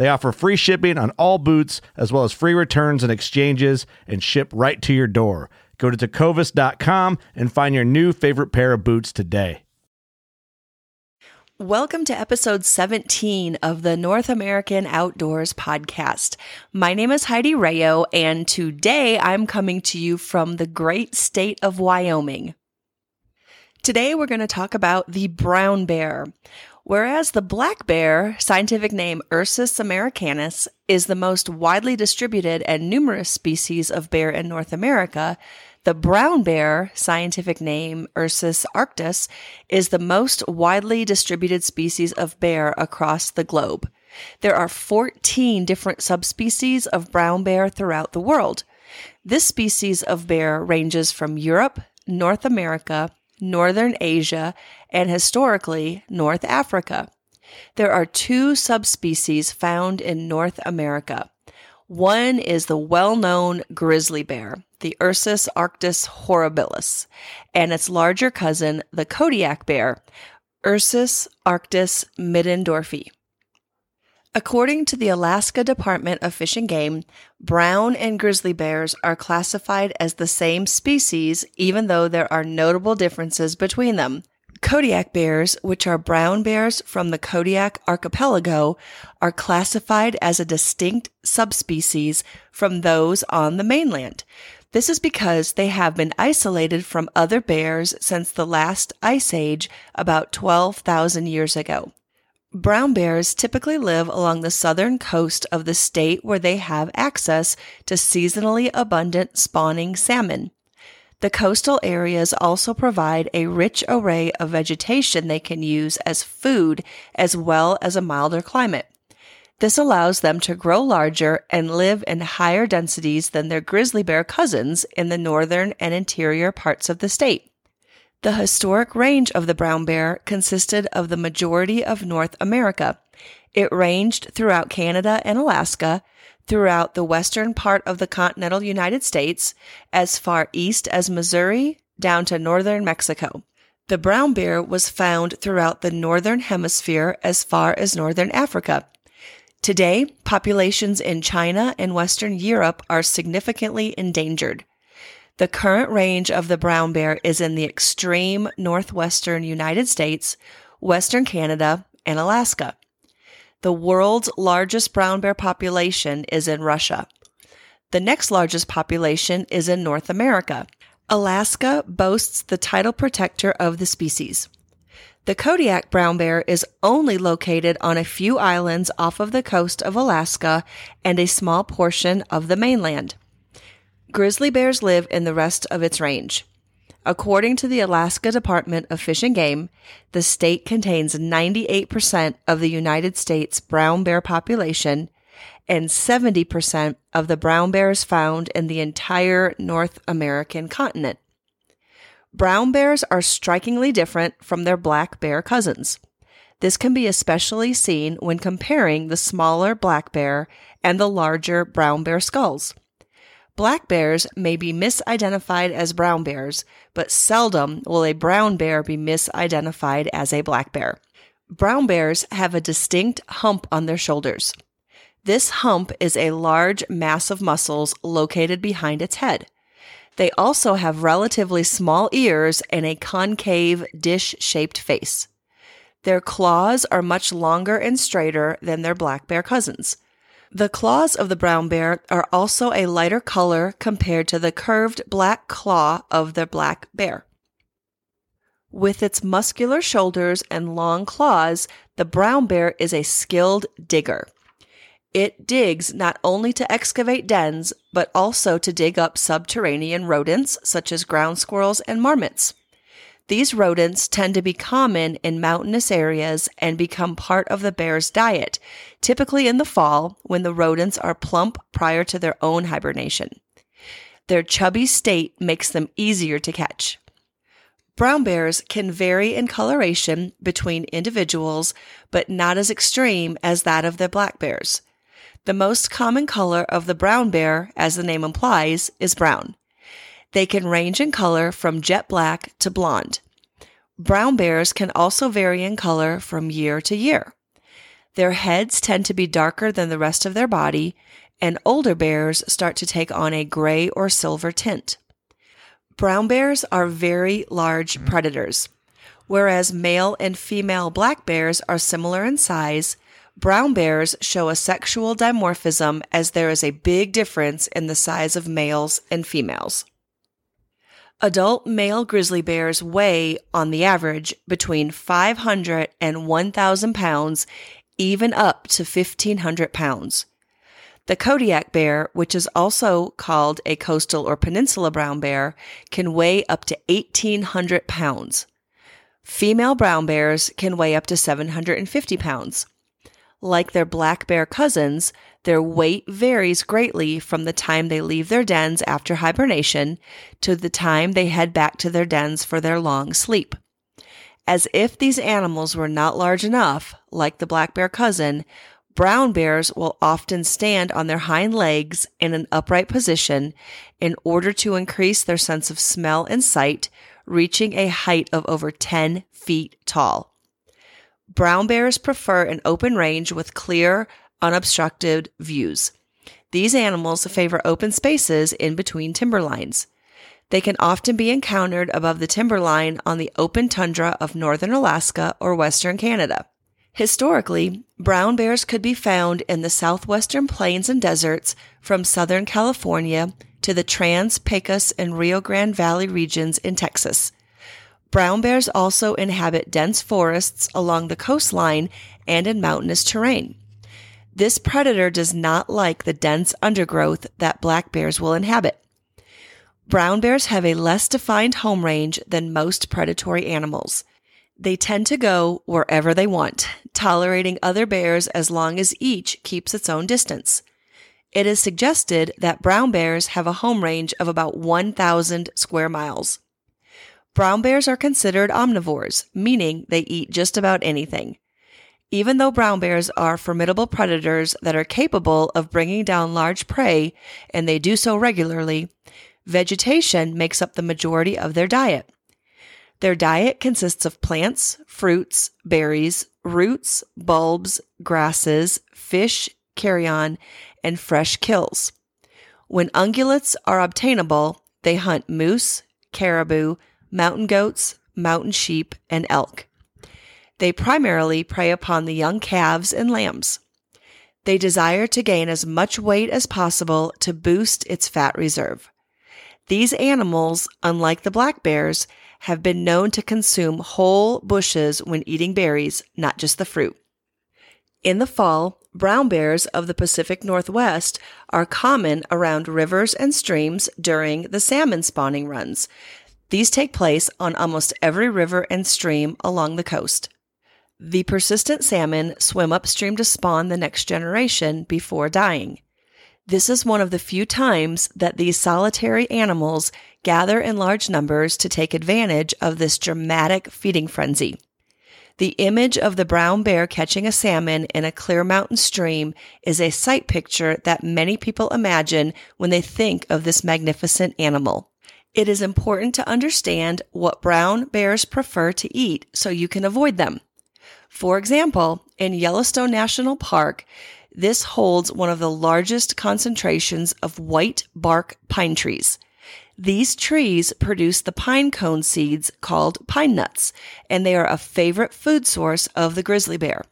They offer free shipping on all boots, as well as free returns and exchanges, and ship right to your door. Go to tecovas.com and find your new favorite pair of boots today. Welcome to episode 17 of the North American Outdoors podcast. My name is Heidi Rayo, and today I'm coming to you from the great state of Wyoming. Today we're going to talk about the brown bear. Whereas the black bear, scientific name Ursus americanus, is the most widely distributed and numerous species of bear in North America, the brown bear, scientific name Ursus arctos, is the most widely distributed species of bear across the globe. There are 14 different subspecies of brown bear throughout the world. This species of bear ranges from Europe, North America, Northern Asia, and historically North Africa. There are two subspecies found in North America. One is the well known grizzly bear, the Ursus arctos horribilis, and its larger cousin, the Kodiak bear, Ursus arctos middendorffi. According to the Alaska Department of Fish and Game, brown and grizzly bears are classified as the same species, even though there are notable differences between them. Kodiak bears, which are brown bears from the Kodiak archipelago, are classified as a distinct subspecies from those on the mainland. This is because they have been isolated from other bears since the last ice age about 12,000 years ago. Brown bears typically live along the southern coast of the state where they have access to seasonally abundant spawning salmon. The coastal areas also provide a rich array of vegetation they can use as food as well as a milder climate. This allows them to grow larger and live in higher densities than their grizzly bear cousins in the northern and interior parts of the state. The historic range of the brown bear consisted of the majority of North America. It ranged throughout Canada and Alaska, throughout the western part of the continental United States, as far east as Missouri, down to northern Mexico. The brown bear was found throughout the northern hemisphere as far as northern Africa. Today, populations in China and Western Europe are significantly endangered. The current range of the brown bear is in the extreme northwestern United States, western Canada, and Alaska. The world's largest brown bear population is in Russia. The next largest population is in North America. Alaska boasts the title protector of the species. The Kodiak brown bear is only located on a few islands off of the coast of Alaska and a small portion of the mainland. Grizzly bears live in the rest of its range. According to the Alaska Department of Fish and Game, the state contains 98% of the United States brown bear population and 70% of the brown bears found in the entire North American continent. Brown bears are strikingly different from their black bear cousins. This can be especially seen when comparing the smaller black bear and the larger brown bear skulls. Black bears may be misidentified as brown bears, but seldom will a brown bear be misidentified as a black bear. Brown bears have a distinct hump on their shoulders. This hump is a large mass of muscles located behind its head. They also have relatively small ears and a concave dish shaped face. Their claws are much longer and straighter than their black bear cousins. The claws of the brown bear are also a lighter color compared to the curved black claw of the black bear. With its muscular shoulders and long claws, the brown bear is a skilled digger. It digs not only to excavate dens, but also to dig up subterranean rodents such as ground squirrels and marmots. These rodents tend to be common in mountainous areas and become part of the bear's diet, typically in the fall when the rodents are plump prior to their own hibernation. Their chubby state makes them easier to catch. Brown bears can vary in coloration between individuals, but not as extreme as that of the black bears. The most common color of the brown bear, as the name implies, is brown. They can range in color from jet black to blonde. Brown bears can also vary in color from year to year. Their heads tend to be darker than the rest of their body, and older bears start to take on a gray or silver tint. Brown bears are very large mm-hmm. predators. Whereas male and female black bears are similar in size, brown bears show a sexual dimorphism as there is a big difference in the size of males and females. Adult male grizzly bears weigh, on the average, between 500 and 1,000 pounds, even up to 1,500 pounds. The Kodiak bear, which is also called a coastal or peninsula brown bear, can weigh up to 1,800 pounds. Female brown bears can weigh up to 750 pounds. Like their black bear cousins, their weight varies greatly from the time they leave their dens after hibernation to the time they head back to their dens for their long sleep. As if these animals were not large enough, like the black bear cousin, brown bears will often stand on their hind legs in an upright position in order to increase their sense of smell and sight, reaching a height of over 10 feet tall. Brown bears prefer an open range with clear, unobstructed views. These animals favor open spaces in between timberlines. They can often be encountered above the timberline on the open tundra of northern Alaska or western Canada. Historically, brown bears could be found in the southwestern plains and deserts from southern California to the Trans Pecos and Rio Grande Valley regions in Texas. Brown bears also inhabit dense forests along the coastline and in mountainous terrain. This predator does not like the dense undergrowth that black bears will inhabit. Brown bears have a less defined home range than most predatory animals. They tend to go wherever they want, tolerating other bears as long as each keeps its own distance. It is suggested that brown bears have a home range of about 1,000 square miles. Brown bears are considered omnivores, meaning they eat just about anything. Even though brown bears are formidable predators that are capable of bringing down large prey, and they do so regularly, vegetation makes up the majority of their diet. Their diet consists of plants, fruits, berries, roots, bulbs, grasses, fish, carrion, and fresh kills. When ungulates are obtainable, they hunt moose, caribou, mountain goats, mountain sheep, and elk. They primarily prey upon the young calves and lambs. They desire to gain as much weight as possible to boost its fat reserve. These animals, unlike the black bears, have been known to consume whole bushes when eating berries, not just the fruit. In the fall, brown bears of the Pacific Northwest are common around rivers and streams during the salmon spawning runs. These take place on almost every river and stream along the coast. The persistent salmon swim upstream to spawn the next generation before dying. This is one of the few times that these solitary animals gather in large numbers to take advantage of this dramatic feeding frenzy. The image of the brown bear catching a salmon in a clear mountain stream is a sight picture that many people imagine when they think of this magnificent animal. It is important to understand what brown bears prefer to eat so you can avoid them. For example, in Yellowstone National Park, this holds one of the largest concentrations of white bark pine trees. These trees produce the pine cone seeds called pine nuts, and they are a favorite food source of the grizzly bear.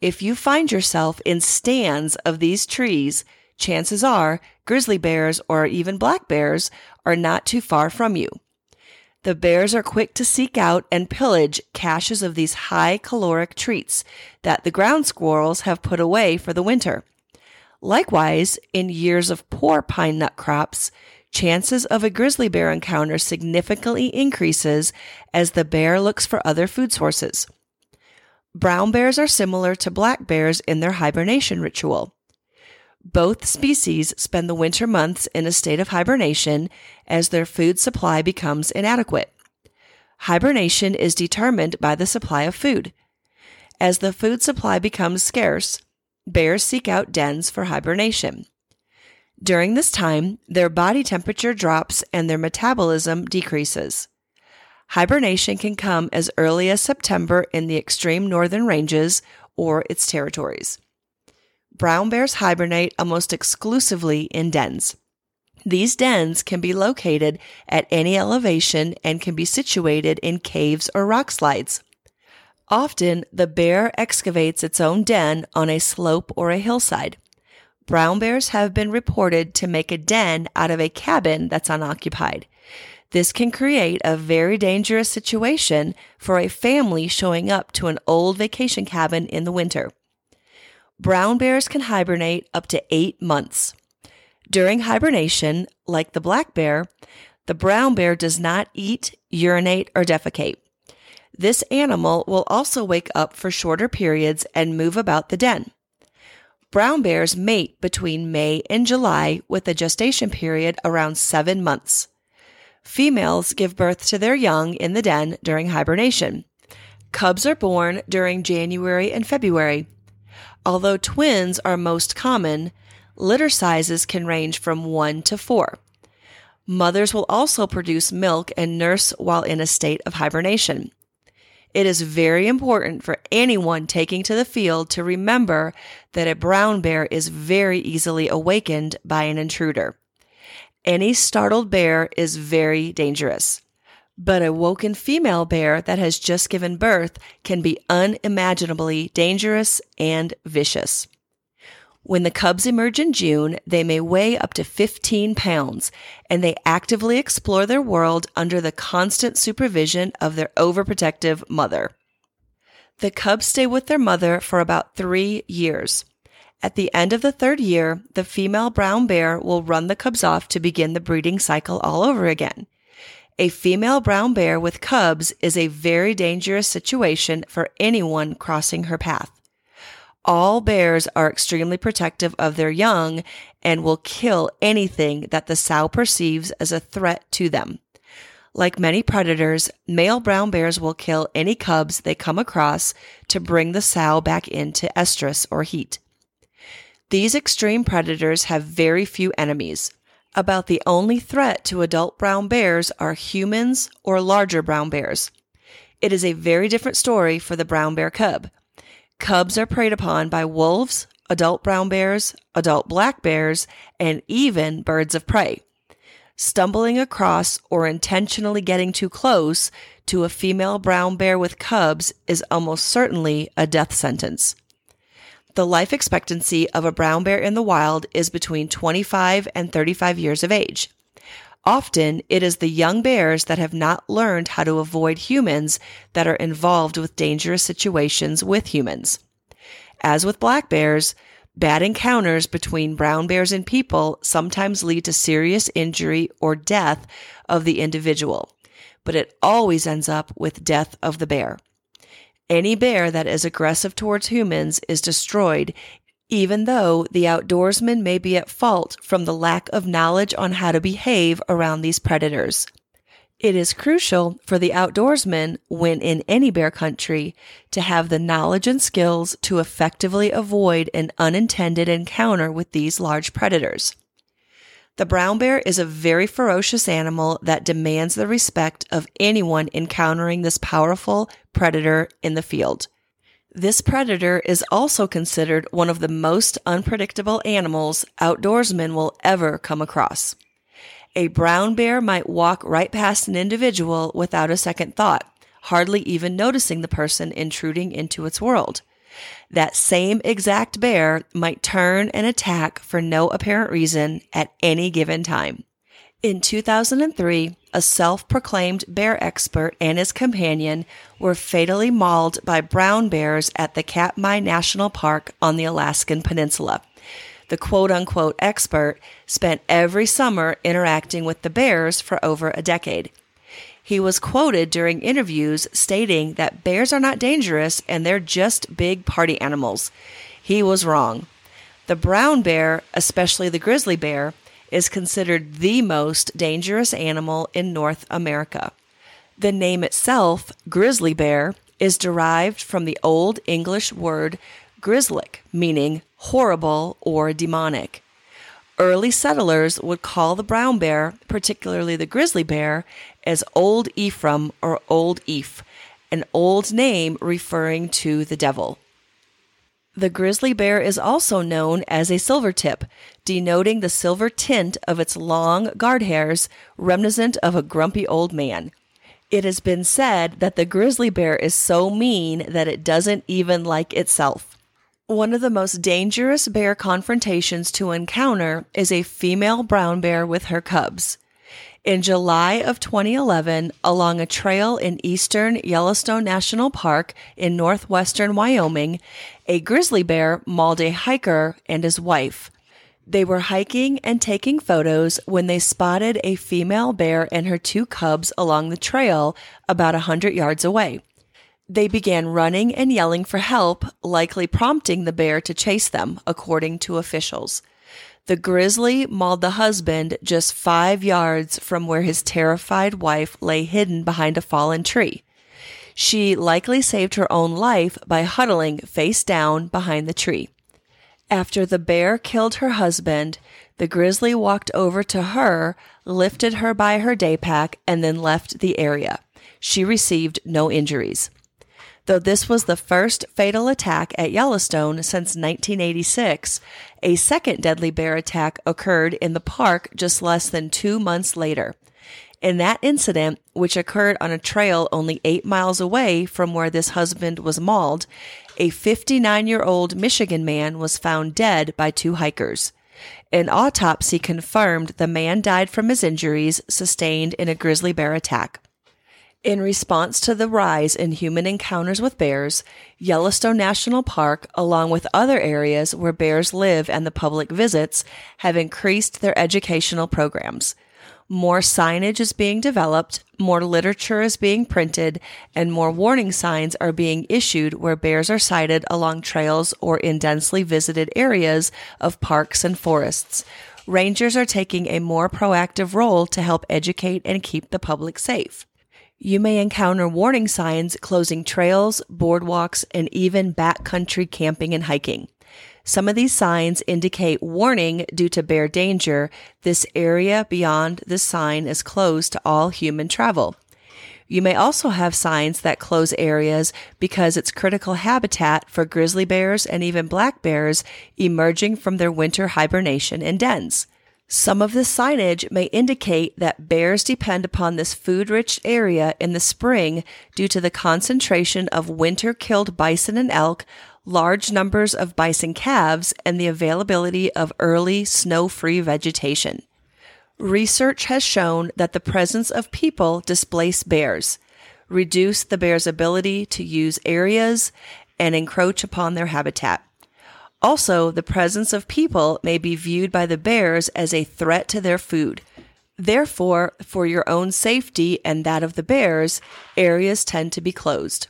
If you find yourself in stands of these trees, chances are grizzly bears or even black bears are not too far from you. The bears are quick to seek out and pillage caches of these high caloric treats that the ground squirrels have put away for the winter. Likewise, in years of poor pine nut crops, chances of a grizzly bear encounter significantly increases as the bear looks for other food sources. Brown bears are similar to black bears in their hibernation ritual. Both species spend the winter months in a state of hibernation as their food supply becomes inadequate. Hibernation is determined by the supply of food. As the food supply becomes scarce, bears seek out dens for hibernation. During this time, their body temperature drops and their metabolism decreases. Hibernation can come as early as September in the extreme northern ranges or its territories. Brown bears hibernate almost exclusively in dens. These dens can be located at any elevation and can be situated in caves or rock slides. Often, the bear excavates its own den on a slope or a hillside brown bears have been reported to make a den out of a cabin that's unoccupied. This can create a very dangerous situation for a family showing up to an old vacation cabin in the winter. Brown bears can hibernate up to eight months. During hibernation, like the black bear, the brown bear does not eat, urinate, or defecate. This animal will also wake up for shorter periods and move about the den. Brown bears mate between May and July with a gestation period around seven months. Females give birth to their young in the den during hibernation. Cubs are born during January and February. Although twins are most common, litter sizes can range from 1 to 4. Mothers will also produce milk and nurse while in a state of hibernation. It is very important for anyone taking to the field to remember that a brown bear is very easily awakened by an intruder. Any startled bear is very dangerous. But a woken female bear that has just given birth can be unimaginably dangerous and vicious. When the cubs emerge in June, they may weigh up to 15 pounds, and they actively explore their world under the constant supervision of their overprotective mother. The cubs stay with their mother for about three years. At the end of the third year, the female brown bear will run the cubs off to begin the breeding cycle all over again. A female brown bear with cubs is a very dangerous situation for anyone crossing her path. All bears are extremely protective of their young and will kill anything that the sow perceives as a threat to them. Like many predators, male brown bears will kill any cubs they come across to bring the sow back into estrus or heat. These extreme predators have very few enemies. About the only threat to adult brown bears are humans or larger brown bears. It is a very different story for the brown bear cub. Cubs are preyed upon by wolves, adult brown bears, adult black bears, and even birds of prey. Stumbling across or intentionally getting too close to a female brown bear with cubs is almost certainly a death sentence. The life expectancy of a brown bear in the wild is between 25 and 35 years of age. Often it is the young bears that have not learned how to avoid humans that are involved with dangerous situations with humans. As with black bears, bad encounters between brown bears and people sometimes lead to serious injury or death of the individual, but it always ends up with death of the bear. Any bear that is aggressive towards humans is destroyed even though the outdoorsman may be at fault from the lack of knowledge on how to behave around these predators. It is crucial for the outdoorsman when in any bear country to have the knowledge and skills to effectively avoid an unintended encounter with these large predators. The brown bear is a very ferocious animal that demands the respect of anyone encountering this powerful predator in the field. This predator is also considered one of the most unpredictable animals outdoorsmen will ever come across. A brown bear might walk right past an individual without a second thought, hardly even noticing the person intruding into its world that same exact bear might turn and attack for no apparent reason at any given time. In 2003, a self proclaimed bear expert and his companion were fatally mauled by brown bears at the Katmai National Park on the Alaskan Peninsula. The quote unquote expert spent every summer interacting with the bears for over a decade. He was quoted during interviews stating that bears are not dangerous and they're just big party animals. He was wrong. The brown bear, especially the grizzly bear, is considered the most dangerous animal in North America. The name itself, grizzly bear, is derived from the Old English word grislic, meaning horrible or demonic. Early settlers would call the brown bear, particularly the grizzly bear, as Old Ephraim or Old Eph, an old name referring to the devil. The grizzly bear is also known as a silvertip, denoting the silver tint of its long guard hairs, reminiscent of a grumpy old man. It has been said that the grizzly bear is so mean that it doesn't even like itself. One of the most dangerous bear confrontations to encounter is a female brown bear with her cubs. In July of 2011, along a trail in eastern Yellowstone National Park in northwestern Wyoming, a grizzly bear mauled a hiker and his wife. They were hiking and taking photos when they spotted a female bear and her two cubs along the trail about a hundred yards away. They began running and yelling for help, likely prompting the bear to chase them, according to officials. The grizzly mauled the husband just five yards from where his terrified wife lay hidden behind a fallen tree. She likely saved her own life by huddling face down behind the tree. After the bear killed her husband, the grizzly walked over to her, lifted her by her day pack, and then left the area. She received no injuries. Though this was the first fatal attack at Yellowstone since 1986, a second deadly bear attack occurred in the park just less than two months later. In that incident, which occurred on a trail only eight miles away from where this husband was mauled, a 59 year old Michigan man was found dead by two hikers. An autopsy confirmed the man died from his injuries sustained in a grizzly bear attack. In response to the rise in human encounters with bears, Yellowstone National Park, along with other areas where bears live and the public visits, have increased their educational programs. More signage is being developed, more literature is being printed, and more warning signs are being issued where bears are sighted along trails or in densely visited areas of parks and forests. Rangers are taking a more proactive role to help educate and keep the public safe. You may encounter warning signs closing trails, boardwalks, and even backcountry camping and hiking. Some of these signs indicate warning due to bear danger. This area beyond this sign is closed to all human travel. You may also have signs that close areas because it's critical habitat for grizzly bears and even black bears emerging from their winter hibernation in dens. Some of the signage may indicate that bears depend upon this food rich area in the spring due to the concentration of winter killed bison and elk, large numbers of bison calves, and the availability of early snow free vegetation. Research has shown that the presence of people displace bears, reduce the bear's ability to use areas, and encroach upon their habitat. Also, the presence of people may be viewed by the bears as a threat to their food. Therefore, for your own safety and that of the bears, areas tend to be closed.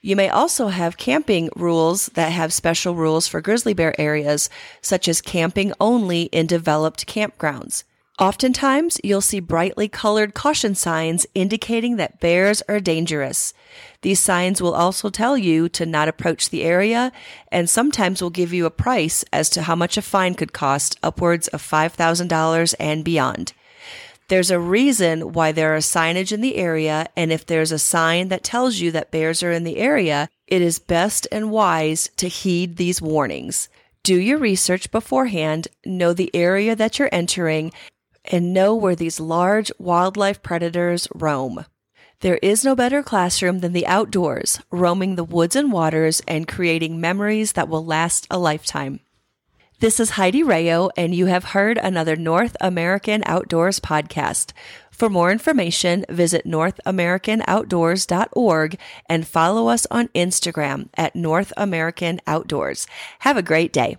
You may also have camping rules that have special rules for grizzly bear areas, such as camping only in developed campgrounds. Oftentimes, you'll see brightly colored caution signs indicating that bears are dangerous. These signs will also tell you to not approach the area and sometimes will give you a price as to how much a fine could cost, upwards of $5,000 and beyond. There's a reason why there are signage in the area, and if there's a sign that tells you that bears are in the area, it is best and wise to heed these warnings. Do your research beforehand, know the area that you're entering, and know where these large wildlife predators roam. There is no better classroom than the outdoors, roaming the woods and waters and creating memories that will last a lifetime. This is Heidi Rayo, and you have heard another North American Outdoors podcast. For more information, visit NorthAmericanOutdoors.org and follow us on Instagram at North American Outdoors. Have a great day.